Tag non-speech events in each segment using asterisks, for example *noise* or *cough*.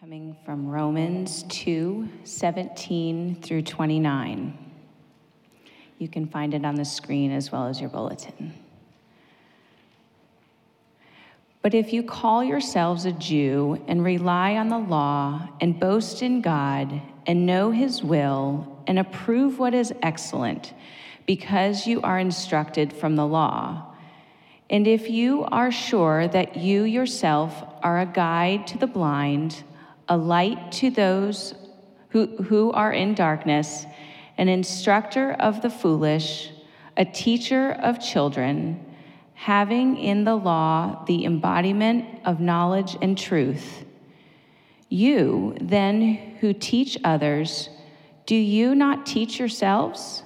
coming from Romans 2 17 through 29. You can find it on the screen as well as your bulletin. But if you call yourselves a Jew and rely on the law and boast in God and know his will and approve what is excellent, because you are instructed from the law, and if you are sure that you yourself are a guide to the blind, a light to those who, who are in darkness, an instructor of the foolish, a teacher of children, having in the law the embodiment of knowledge and truth. You, then, who teach others, do you not teach yourselves?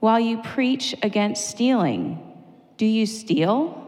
While you preach against stealing, do you steal?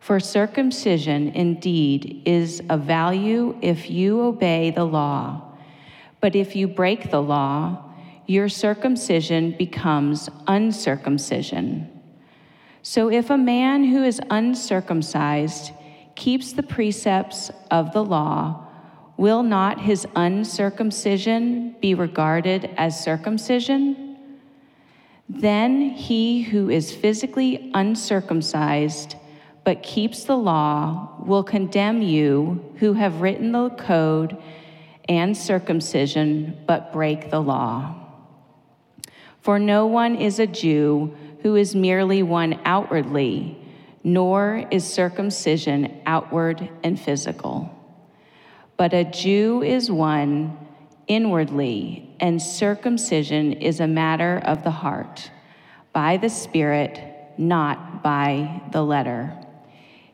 For circumcision indeed is of value if you obey the law. But if you break the law, your circumcision becomes uncircumcision. So if a man who is uncircumcised keeps the precepts of the law, will not his uncircumcision be regarded as circumcision? Then he who is physically uncircumcised but keeps the law will condemn you who have written the code and circumcision but break the law. For no one is a Jew who is merely one outwardly, nor is circumcision outward and physical. But a Jew is one inwardly, and circumcision is a matter of the heart, by the Spirit, not by the letter.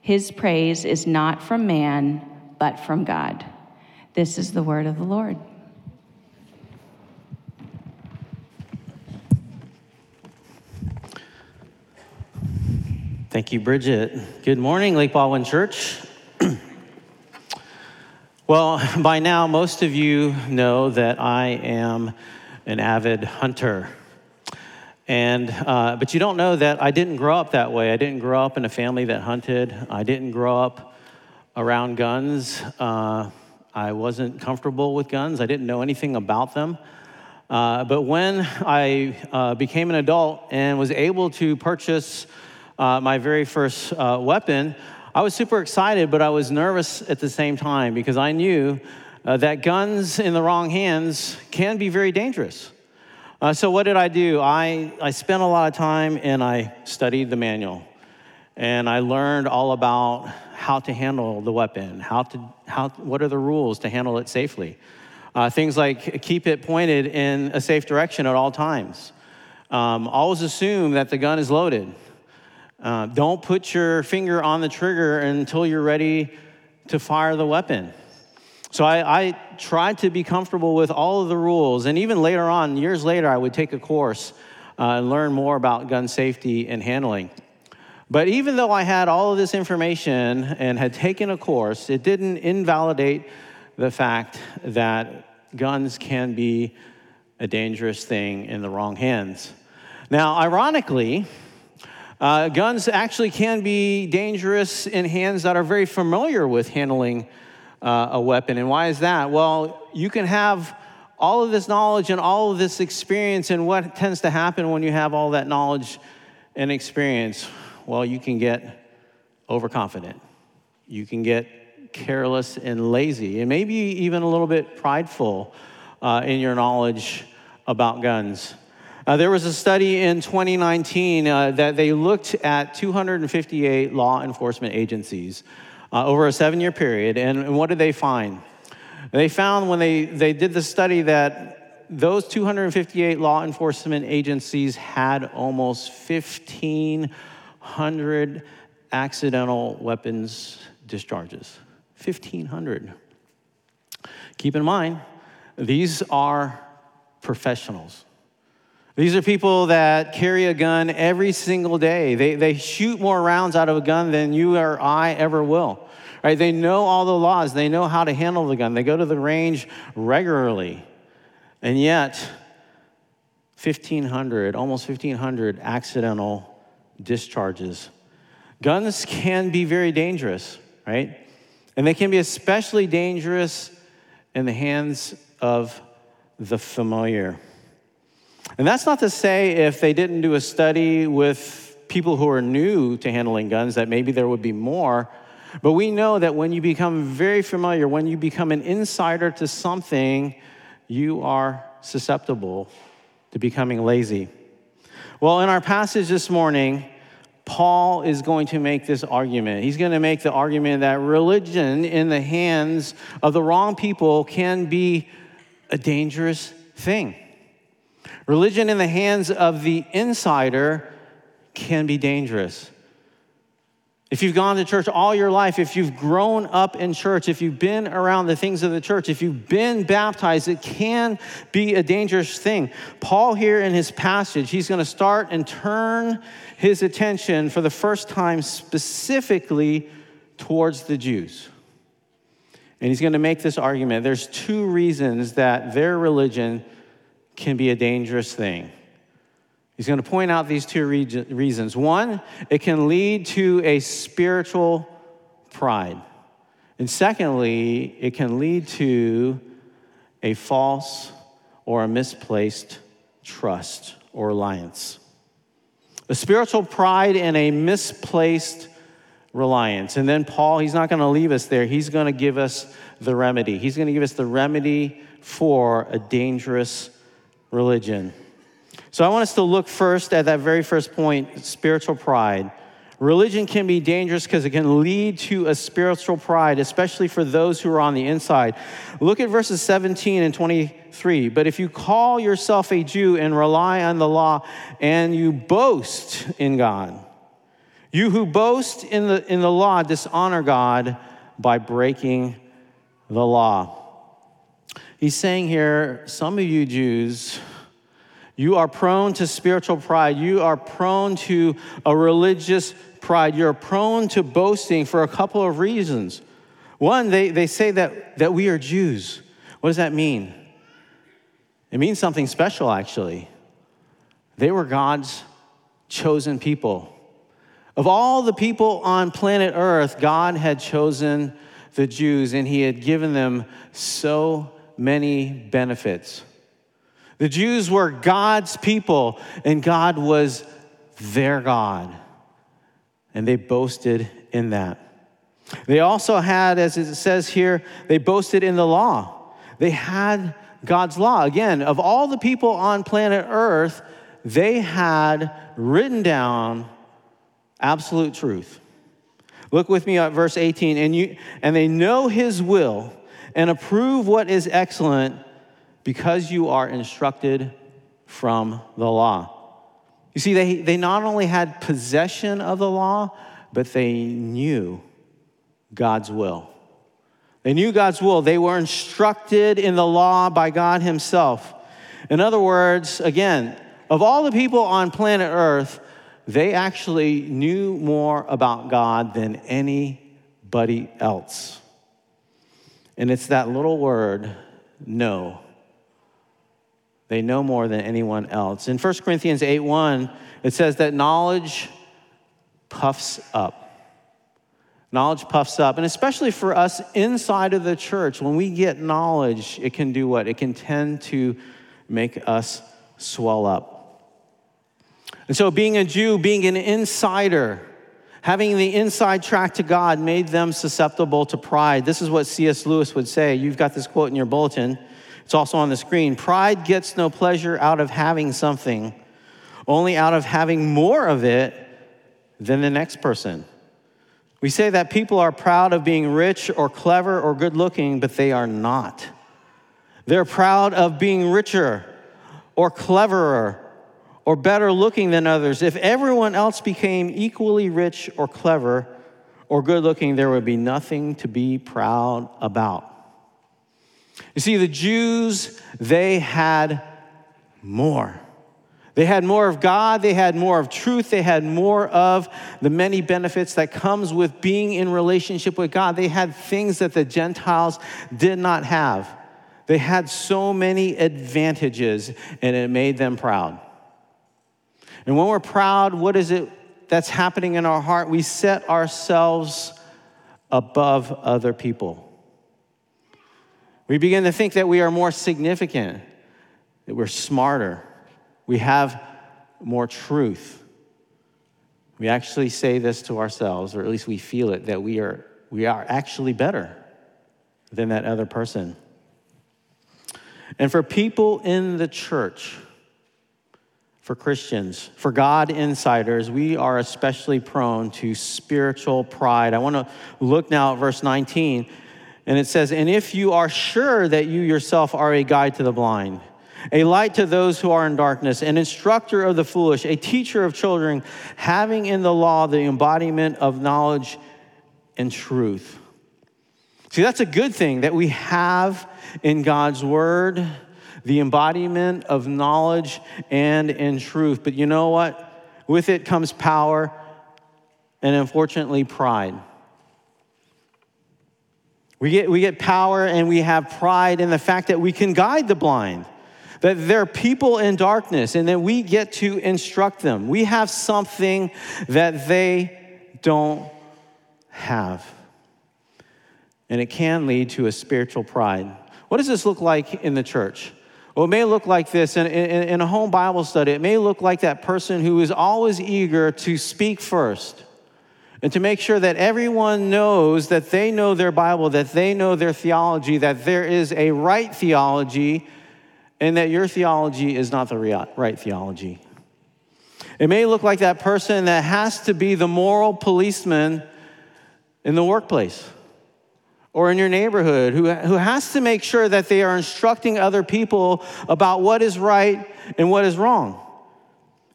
His praise is not from man, but from God. This is the word of the Lord. Thank you, Bridget. Good morning, Lake Baldwin Church. *clears throat* well, by now, most of you know that I am an avid hunter. And, uh, but you don't know that I didn't grow up that way. I didn't grow up in a family that hunted. I didn't grow up around guns. Uh, I wasn't comfortable with guns. I didn't know anything about them. Uh, but when I uh, became an adult and was able to purchase uh, my very first uh, weapon, I was super excited, but I was nervous at the same time because I knew that guns in the wrong hands can be very dangerous. Uh, so, what did I do? I, I spent a lot of time and I studied the manual. And I learned all about how to handle the weapon, how to, how, what are the rules to handle it safely. Uh, things like keep it pointed in a safe direction at all times. Um, always assume that the gun is loaded. Uh, don't put your finger on the trigger until you're ready to fire the weapon. So I, I, tried to be comfortable with all of the rules. And even later on, years later, I would take a course uh, and learn more about gun safety and handling. But even though I had all of this information and had taken a course, it didn't invalidate the fact that guns can be a dangerous thing in the wrong hands. Now, ironically, uh, guns actually can be dangerous in hands that are very familiar with handling uh, a weapon. And why is that? Well, you can have all of this knowledge and all of this experience, and what tends to happen when you have all that knowledge and experience? Well, you can get overconfident. You can get careless and lazy, and maybe even a little bit prideful uh, in your knowledge about guns. Uh, there was a study in 2019 uh, that they looked at 258 law enforcement agencies uh, over a seven year period. And, and what did they find? They found when they, they did the study that those 258 law enforcement agencies had almost 1,500 accidental weapons discharges. 1,500. Keep in mind, These are professionals. These are people that carry a gun every single day. They, they shoot more rounds out of a gun than you or I ever will. Right? They know all the laws. They know how to handle the gun. They go to the range regularly. And yet, 1,500, almost 1,500 accidental discharges. Guns can be very dangerous, right? And they can be especially dangerous in the hands of the familiar. And that's not to say if they didn't do a study with people who are new to handling guns that maybe there would be more. But we know that when you become very familiar, when you become an insider to something, you are susceptible to becoming lazy. Well, in our passage this morning, Paul is going to make this argument. He's going to make the argument that religion in the hands of the wrong people can be a dangerous thing. Religion in the hands of the insider can be dangerous. If you've gone to church all your life, if you've grown up in church, if you've been around the things of the church, if you've been baptized, it can be a dangerous thing. Paul, here in his passage, he's going to start and turn his attention for the first time specifically towards the Jews. And he's going to make this argument. There's two reasons that their religion can be a dangerous thing. He's going to point out these two reasons. One, it can lead to a spiritual pride. And secondly, it can lead to a false or a misplaced trust or reliance. A spiritual pride and a misplaced reliance. And then Paul, he's not going to leave us there. He's going to give us the remedy. He's going to give us the remedy for a dangerous religion. So I want us to look first at that very first point spiritual pride. Religion can be dangerous because it can lead to a spiritual pride, especially for those who are on the inside. Look at verses 17 and 23. But if you call yourself a Jew and rely on the law and you boast in God, you who boast in the, in the law dishonor God by breaking the law. He's saying here, some of you Jews, you are prone to spiritual pride. You are prone to a religious pride. You're prone to boasting for a couple of reasons. One, they, they say that, that we are Jews. What does that mean? It means something special, actually. They were God's chosen people. Of all the people on planet Earth, God had chosen the Jews and He had given them so many benefits. The Jews were God's people, and God was their God. And they boasted in that. They also had, as it says here, they boasted in the law. They had God's law. Again, of all the people on planet Earth, they had written down absolute truth. Look with me at verse 18. And, you, and they know his will and approve what is excellent because you are instructed from the law. You see, they, they not only had possession of the law, but they knew God's will. They knew God's will. They were instructed in the law by God Himself. In other words, again, of all the people on planet Earth, they actually knew more about God than anybody else. And it's that little word, know. They know more than anyone else. In 1 Corinthians 8 1, it says that knowledge puffs up. Knowledge puffs up. And especially for us inside of the church, when we get knowledge, it can do what? It can tend to make us swell up. And so, being a Jew, being an insider, having the inside track to God made them susceptible to pride. This is what C.S. Lewis would say. You've got this quote in your bulletin. It's also on the screen. Pride gets no pleasure out of having something, only out of having more of it than the next person. We say that people are proud of being rich or clever or good looking, but they are not. They're proud of being richer or cleverer or better looking than others. If everyone else became equally rich or clever or good looking, there would be nothing to be proud about. You see, the Jews, they had more. They had more of God, they had more of truth, they had more of the many benefits that comes with being in relationship with God. They had things that the Gentiles did not have. They had so many advantages and it made them proud. And when we're proud, what is it that's happening in our heart? We set ourselves above other people. We begin to think that we are more significant, that we're smarter, we have more truth. We actually say this to ourselves, or at least we feel it, that we are, we are actually better than that other person. And for people in the church, for Christians, for God insiders, we are especially prone to spiritual pride. I want to look now at verse 19, and it says, And if you are sure that you yourself are a guide to the blind, a light to those who are in darkness, an instructor of the foolish, a teacher of children, having in the law the embodiment of knowledge and truth. See, that's a good thing that we have in God's word the embodiment of knowledge and in truth. But you know what? With it comes power and unfortunately pride. We get, we get power and we have pride in the fact that we can guide the blind that there are people in darkness and that we get to instruct them. We have something that they don't have. And it can lead to a spiritual pride. What does this look like in the church? Well, it may look like this in, in, in, a home Bible study. It may look like that person who is always eager to speak first and to make sure that everyone knows that they know their Bible, that they know their theology, that there is a right theology and that your theology is not the right theology. It may look like that person that has to be the moral policeman in the workplace or in your neighborhood who, who has to make sure that they are instructing other people about what is right and what is wrong.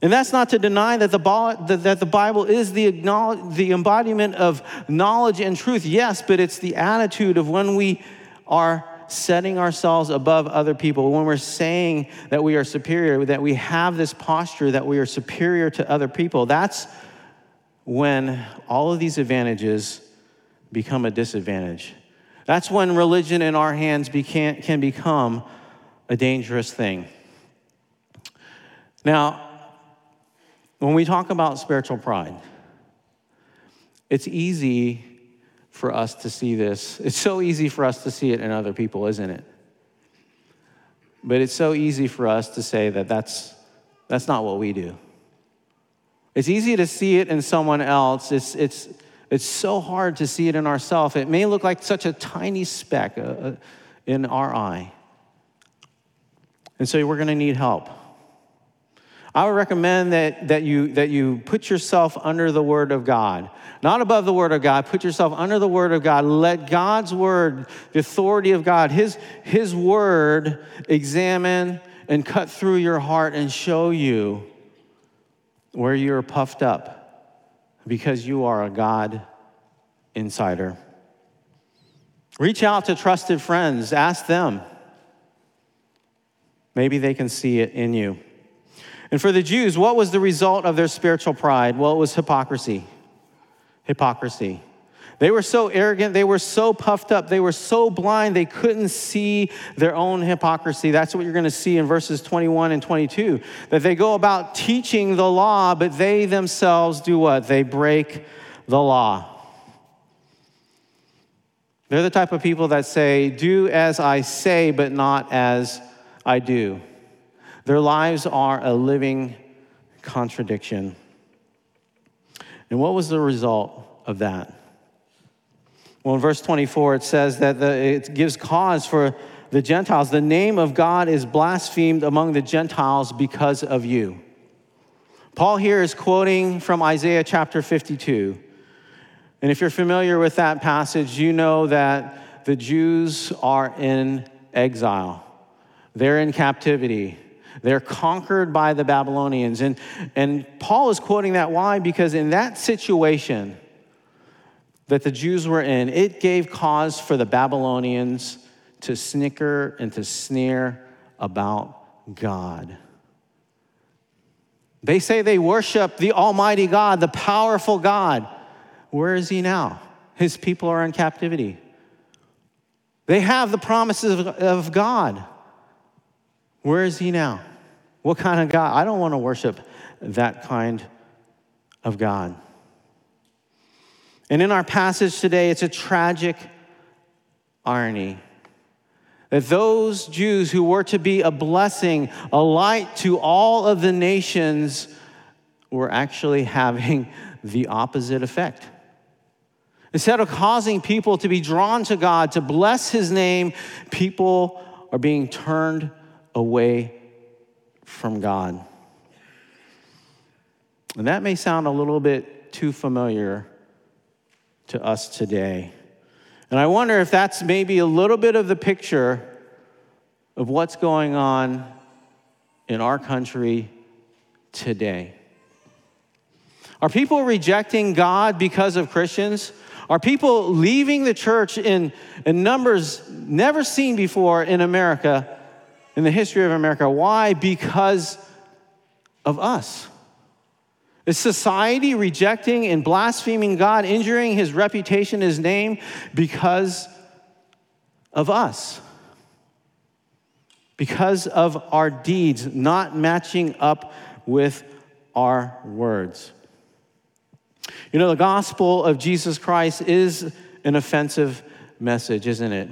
And that's not to deny that the, that the Bible is the, the embodiment of knowledge and truth, yes, but it's the attitude of when we are setting ourselves above other people, when we're saying that we are superior, that we have this posture that we are superior to other people, that's when all of these advantages become a disadvantage. That's when religion in our hands becan, can become a dangerous thing. Now, when we talk about spiritual pride, it's easy for us to see this. It's so easy for us to see it in other people, isn't it? But it's so easy for us to say that that's, that's not what we do. It's easy to see it in someone else. It's, it's, it's so hard to see it in ourselves. It may look like such a tiny speck uh, uh in our eye. And so we're going to need help. I would recommend that, that, you, that you put yourself under the Word of God. Not above the Word of God. Put yourself under the Word of God. Let God's Word, the authority of God, His, His Word, examine and cut through your heart and show you where you're puffed up because you are a God insider. Reach out to trusted friends, ask them. Maybe they can see it in you. And for the Jews, what was the result of their spiritual pride? Well, it was hypocrisy. Hypocrisy. They were so arrogant, they were so puffed up, they were so blind, they couldn't see their own hypocrisy. That's what you're going to see in verses 21 and 22. That they go about teaching the law, but they themselves do what? They break the law. They're the type of people that say, Do as I say, but not as I do. Their lives are a living contradiction. And what was the result of that? Well, in verse 24, it says that the, it gives cause for the Gentiles. The name of God is blasphemed among the Gentiles because of you. Paul here is quoting from Isaiah chapter 52. And if you're familiar with that passage, you know that the Jews are in exile, they're in captivity. They're conquered by the Babylonians. And, and Paul is quoting that. Why? Because in that situation that the Jews were in, it gave cause for the Babylonians to snicker and to sneer about God. They say they worship the Almighty God, the powerful God. Where is He now? His people are in captivity. They have the promises of God. Where is He now? What kind of God? I don't want to worship that kind of God. And in our passage today, it's a tragic irony that those Jews who were to be a blessing, a light to all of the nations, were actually *laughs* having the opposite effect. Instead of causing people to be drawn to God, to bless his name, people are being turned away from God. And that may sound a little bit too familiar to us today. And I wonder if that's maybe a little bit of the picture of what's going on in our country today. Are people rejecting God because of Christians? Are people leaving the church in, in numbers never seen before in America, in the history of America? Why? Because of us. Is society rejecting and blaspheming God, injuring his reputation, his name, because of us? Because of our deeds not matching up with our words. You know, the gospel of Jesus Christ is an offensive message, isn't it?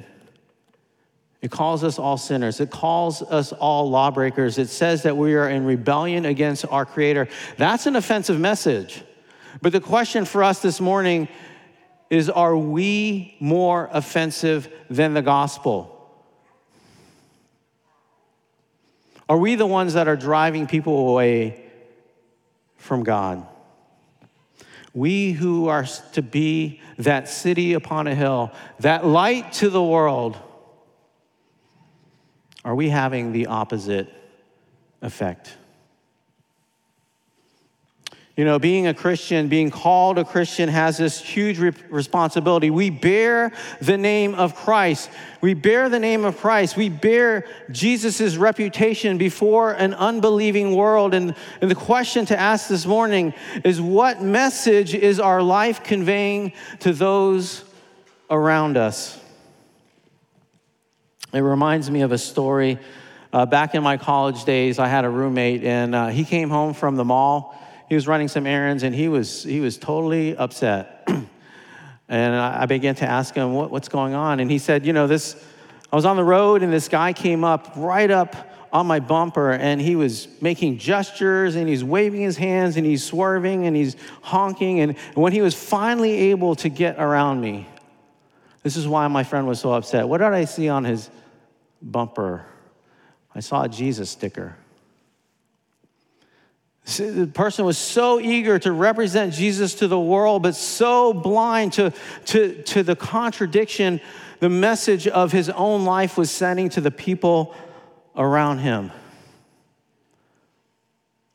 It calls us all sinners. It calls us all lawbreakers. It says that we are in rebellion against our Creator. That's an offensive message. But the question for us this morning is are we more offensive than the gospel? Are we the ones that are driving people away from God? We who are to be that city upon a hill, that light to the world are we having the opposite effect? You know, being a Christian, being called a Christian has this huge re- responsibility. We bear the name of Christ. We bear the name of Christ. We bear Jesus' reputation before an unbelieving world. And, and the question to ask this morning is what message is our life conveying to those around us? It reminds me of a story. Uh, back in my college days, I had a roommate, and uh, he came home from the mall. He was running some errands, and he was he was totally upset. *clears throat* and I, began to ask him, what, "What's going on?" And he said, "You know, this. I was on the road, and this guy came up right up on my bumper, and he was making gestures, and he's waving his hands, and he's swerving, and he's honking. And when he was finally able to get around me, this is why my friend was so upset. What did I see on his bumper? I saw a Jesus sticker. The person was so eager to represent Jesus to the world, but so blind to, to, to the contradiction the message of his own life was sending to the people around him.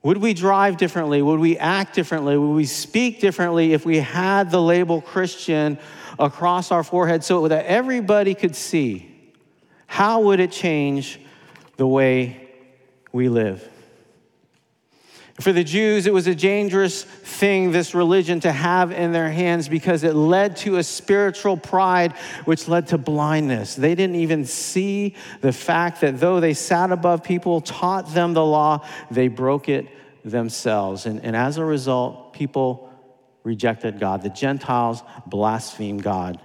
Would we drive differently? Would we act differently? Would we speak differently if we had the label Christian across our forehead so that everybody could see, how would it change the way we live? For the Jews, it was a dangerous thing, this religion, to have in their hands because it led to a spiritual pride, which led to blindness. They didn't even see the fact that though they sat above people, taught them the law, they broke it themselves. And, and as a result, people rejected God. The Gentiles blasphemed God.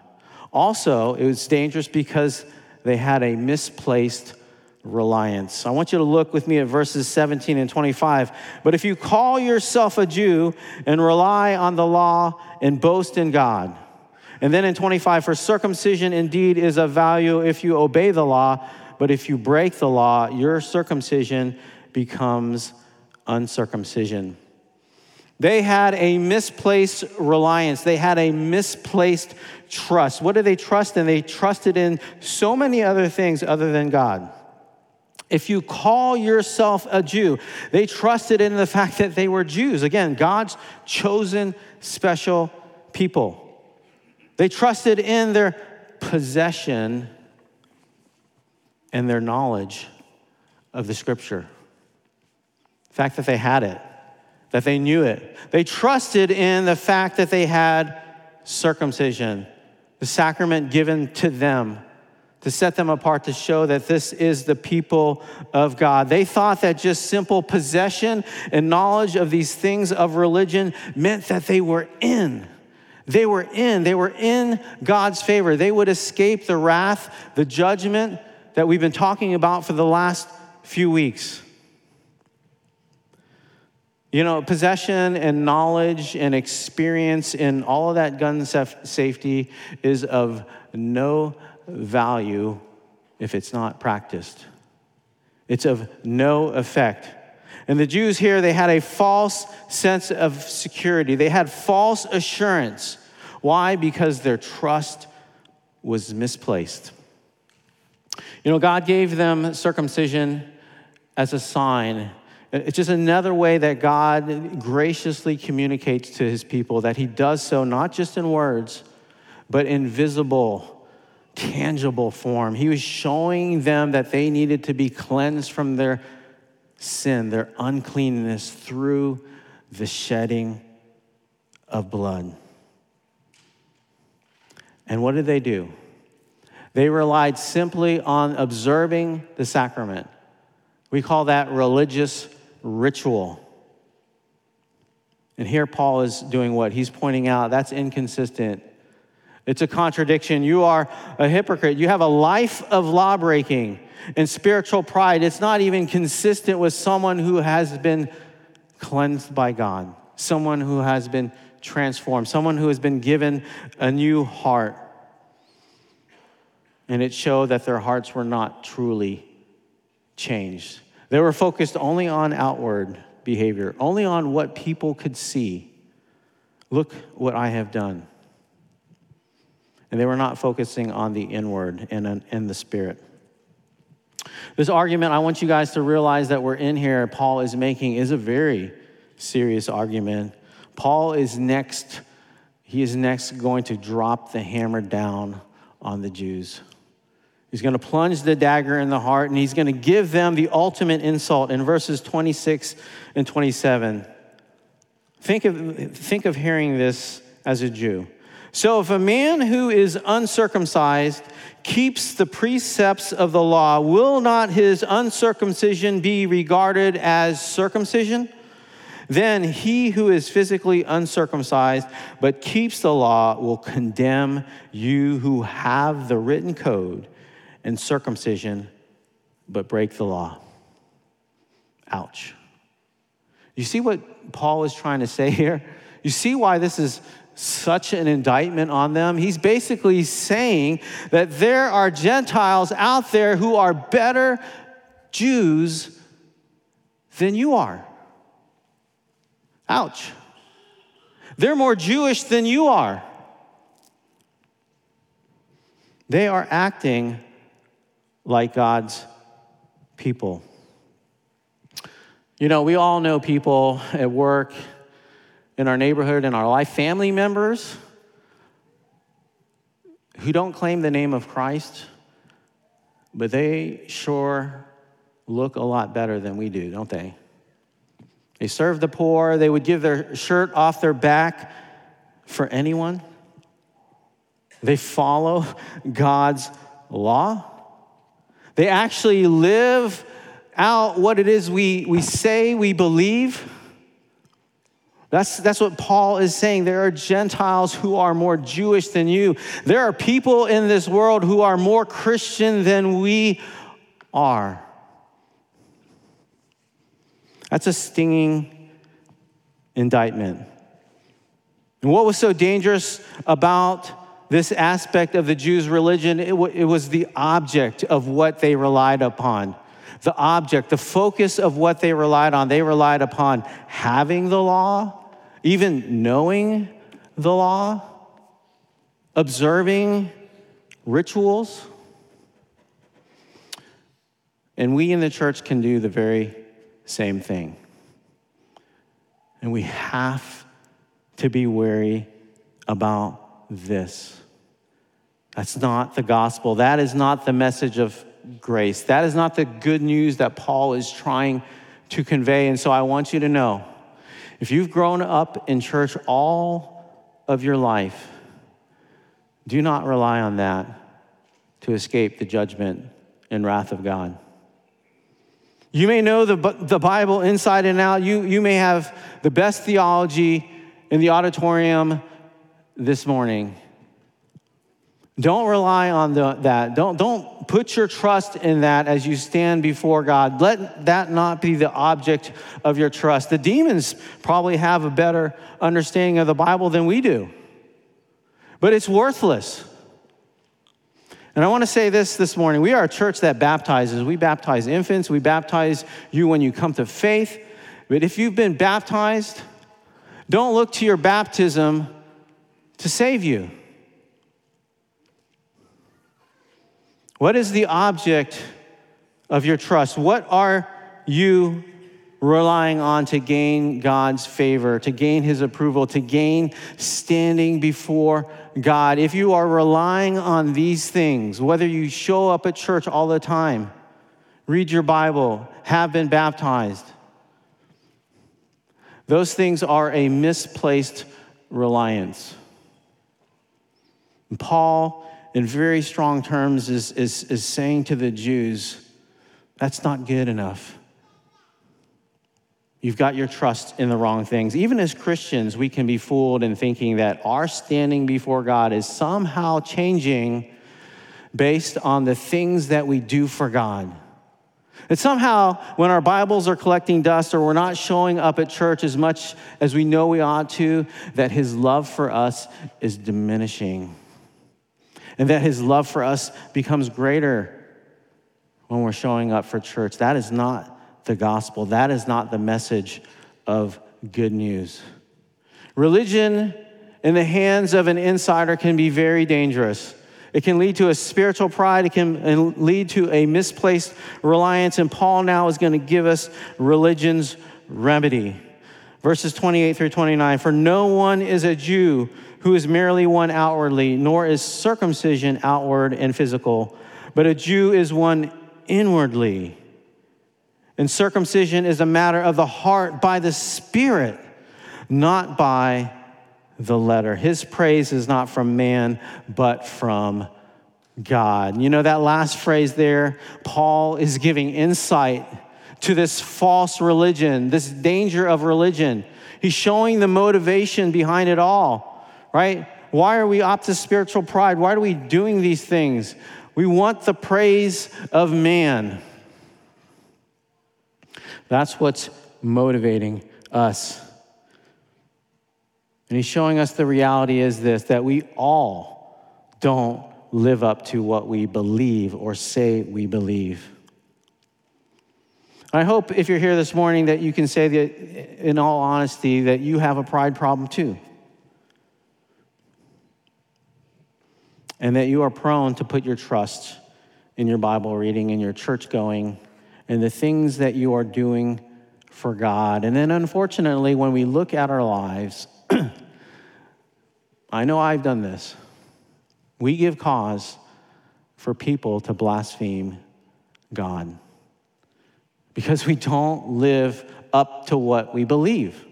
Also, it was dangerous because they had a misplaced reliance. I want you to look with me at verses 17 and 25. But if you call yourself a Jew and rely on the law and boast in God, and then in 25, for circumcision indeed is of value if you obey the law, but if you break the law, your circumcision becomes uncircumcision. They had a misplaced reliance. They had a misplaced trust. What did they trust in? They trusted in so many other things other than God. If you call yourself a Jew, they trusted in the fact that they were Jews. Again, God's chosen special people. They trusted in their possession and their knowledge of the scripture. The fact that they had it, that they knew it. They trusted in the fact that they had circumcision, the sacrament given to them to set them apart to show that this is the people of God. They thought that just simple possession and knowledge of these things of religion meant that they were in. They were in. They were in God's favor. They would escape the wrath, the judgment that we've been talking about for the last few weeks. You know, possession and knowledge and experience in all of that gun safety is of no value if it's not practiced. It's of no effect. And the Jews here, they had a false sense of security. They had false assurance. Why? Because their trust was misplaced. You know, God gave them circumcision as a sign it's just another way that God graciously communicates to his people that he does so not just in words, but in visible, tangible form. He was showing them that they needed to be cleansed from their sin, their uncleanness through the shedding of blood. And what did they do? They relied simply on observing the sacrament. We call that religious ritual. And here Paul is doing what? He's pointing out that's inconsistent. It's a contradiction. You are a hypocrite. You have a life of lawbreaking and spiritual pride. It's not even consistent with someone who has been cleansed by God, someone who has been transformed, someone who has been given a new heart. And it showed that their hearts were not truly changed. They were focused only on outward behavior, only on what people could see. Look what I have done. And they were not focusing on the inward and, in the spirit. This argument, I want you guys to realize that we're in here, Paul is making, is a very serious argument. Paul is next, he is next going to drop the hammer down on the Jews. He's going to plunge the dagger in the heart and he's going to give them the ultimate insult in verses 26 and 27. Think of, think of hearing this as a Jew. So, if a man who is uncircumcised keeps the precepts of the law, will not his uncircumcision be regarded as circumcision? Then he who is physically uncircumcised but keeps the law will condemn you who have the written code and circumcision, but break the law. Ouch. You see what Paul is trying to say here? You see why this is such an indictment on them? He's basically saying that there are Gentiles out there who are better Jews than you are. Ouch. They're more Jewish than you are. They are acting like God's people. You know, we all know people at work, in our neighborhood, in our life, family members who don't claim the name of Christ, but they sure look a lot better than we do, don't they? They serve the poor, they would give their shirt off their back for anyone. They follow *laughs* God's law. They actually live out what it is we, we say we believe. That's, that's what Paul is saying. There are Gentiles who are more Jewish than you. There are people in this world who are more Christian than we are. That's a stinging indictment. And what was so dangerous about this aspect of the Jews' religion, it, w- it was the object of what they relied upon. The object, the focus of what they relied on. They relied upon having the law, even knowing the law, observing rituals. And we in the church can do the very same thing. And we have to be wary about this. That's not the gospel. That is not the message of grace. That is not the good news that Paul is trying to convey. And so I want you to know if you've grown up in church all of your life, do not rely on that to escape the judgment and wrath of God. You may know the, the Bible inside and out. You, you may have the best theology in the auditorium this morning. Don't rely on the, that. Don't, don't put your trust in that as you stand before God. Let that not be the object of your trust. The demons probably have a better understanding of the Bible than we do, but it's worthless. And I want to say this this morning. We are a church that baptizes. We baptize infants, we baptize you when you come to faith. But if you've been baptized, don't look to your baptism to save you. What is the object of your trust? What are you relying on to gain God's favor, to gain His approval, to gain standing before God? If you are relying on these things, whether you show up at church all the time, read your Bible, have been baptized, those things are a misplaced reliance. And Paul in very strong terms, is, is, is saying to the Jews, that's not good enough. You've got your trust in the wrong things. Even as Christians, we can be fooled in thinking that our standing before God is somehow changing based on the things that we do for God. That somehow, when our Bibles are collecting dust or we're not showing up at church as much as we know we ought to, that His love for us is diminishing and that his love for us becomes greater when we're showing up for church. That is not the gospel. That is not the message of good news. Religion in the hands of an insider can be very dangerous. It can lead to a spiritual pride. It can lead to a misplaced reliance. And Paul now is going to give us religion's remedy. Verses 28 through 29 For no one is a Jew who is merely one outwardly, nor is circumcision outward and physical, but a Jew is one inwardly. And circumcision is a matter of the heart by the Spirit, not by the letter. His praise is not from man, but from God. You know, that last phrase there, Paul is giving insight to this false religion, this danger of religion. He's showing the motivation behind it all right? Why are we up to spiritual pride? Why are we doing these things? We want the praise of man. That's what's motivating us. And he's showing us the reality is this that we all don't live up to what we believe or say we believe. I hope if you're here this morning that you can say that in all honesty that you have a pride problem too. And that you are prone to put your trust in your Bible reading and your church going and the things that you are doing for God. And then, unfortunately, when we look at our lives, *clears throat* I know I've done this. We give cause for people to blaspheme God because we don't live up to what we believe.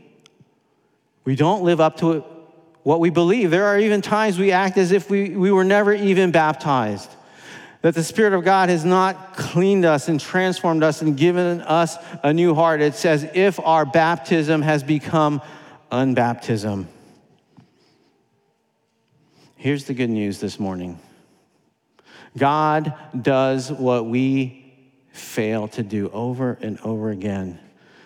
We don't live up to what we believe. There are even times we act as if we, we were never even baptized. That the Spirit of God has not cleaned us and transformed us and given us a new heart. It's as if our baptism has become unbaptism. Here's the good news this morning God does what we fail to do over and over again.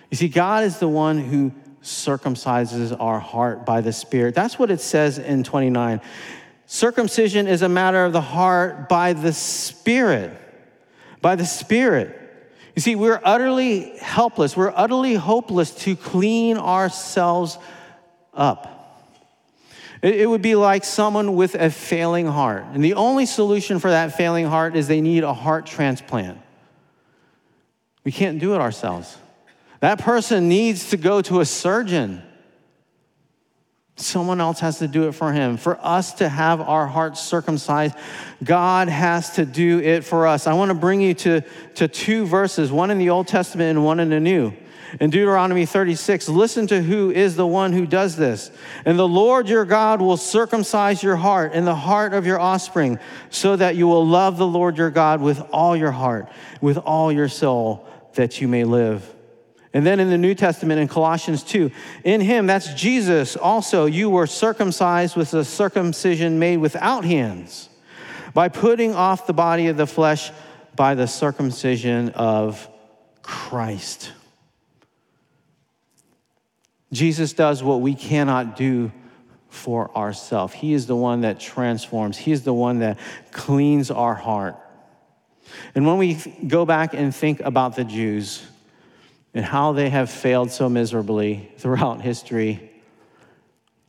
You see, God is the one who circumcises our heart by the Spirit. That's what it says in 29. Circumcision is a matter of the heart by the Spirit. By the Spirit. You see, we're utterly helpless, we're utterly hopeless to clean ourselves up. It, would be like someone with a failing heart. And the only solution for that failing heart is they need a heart transplant. We can't do it ourselves. That person needs to go to a surgeon. Someone else has to do it for him. For us to have our hearts circumcised, God has to do it for us. I want to bring you to, to two verses, one in the Old Testament and one in the New. In Deuteronomy 36, listen to who is the one who does this. And the Lord your God will circumcise your heart and the heart of your offspring, so that you will love the Lord your God with all your heart, with all your soul, that you may live. And then in the New Testament, in Colossians 2, in him, that's Jesus, also you were circumcised with a circumcision made without hands, by putting off the body of the flesh by the circumcision of Christ. Jesus does what we cannot do for ourselves. He is the one that transforms, He is the one that cleans our heart. And when we go back and think about the Jews and how they have failed so miserably throughout history,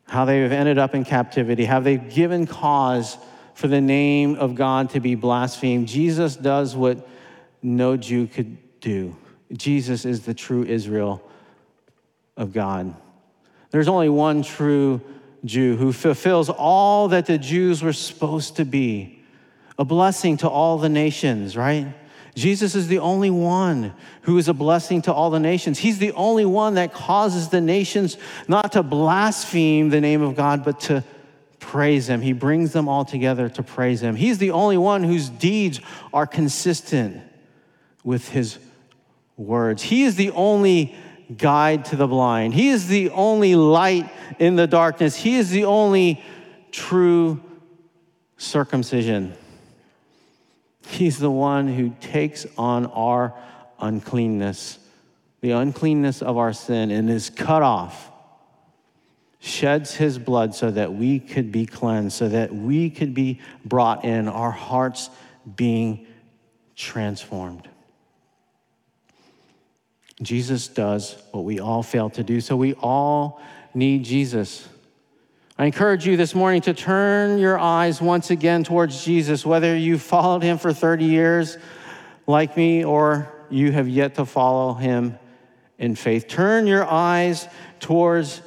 how they have ended up in captivity, how they've given cause for the name of God to be blasphemed, Jesus does what no Jew could do. Jesus is the true Israel of God. There's only one true Jew who fulfills all that the Jews were supposed to be a blessing to all the nations, right? Jesus is the only one who is a blessing to all the nations. He's the only one that causes the nations not to blaspheme the name of God, but to praise Him. He brings them all together to praise Him. He's the only one whose deeds are consistent with His words. He is the only guide to the blind. He is the only light in the darkness. He is the only true circumcision. He's the one who takes on our uncleanness, the uncleanness of our sin, and is cut off, sheds his blood so that we could be cleansed, so that we could be brought in, our hearts being transformed. Jesus does what we all fail to do. So we all need Jesus. I encourage you this morning to turn your eyes once again towards Jesus, whether you followed him for 30 years like me or you have yet to follow him in faith. Turn your eyes towards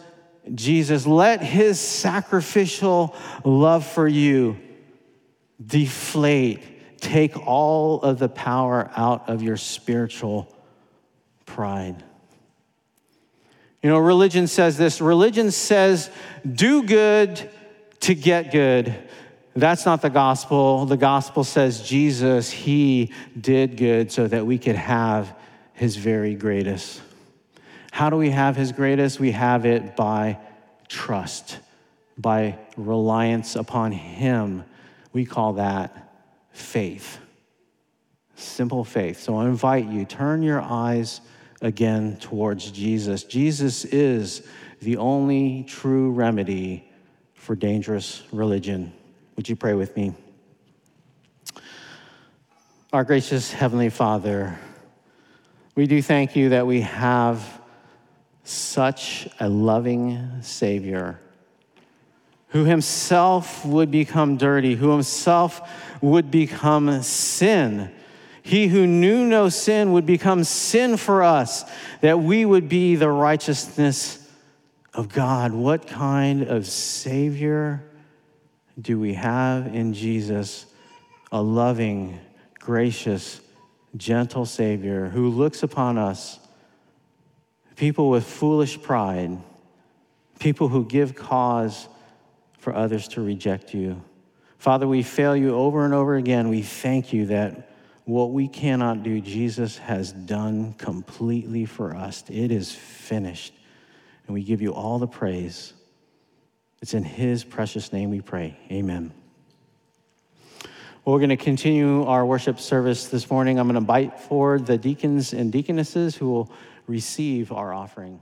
Jesus. Let his sacrificial love for you deflate, take all of the power out of your spiritual pride. You know, religion says this religion says, do good to get good. That's not the gospel. The gospel says Jesus, He did good so that we could have His very greatest. How do we have His greatest? We have it by trust, by reliance upon Him. We call that faith. Simple faith. So I invite you, turn your eyes again towards Jesus. Jesus is the only true remedy for dangerous religion. Would you pray with me? Our gracious Heavenly Father, we do thank you that we have such a loving Savior who himself would become dirty, who himself would become sin he who knew no sin would become sin for us, that we would be the righteousness of God. What kind of Savior do we have in Jesus? A loving, gracious, gentle Savior who looks upon us, people with foolish pride, people who give cause for others to reject you. Father, we fail you over and over again. We thank you that what we cannot do, Jesus has done completely for us. It is finished. And we give you all the praise. It's in his precious name we pray. Amen. Well, we're going to continue our worship service this morning. I'm going to invite forward the deacons and deaconesses who will receive our offering.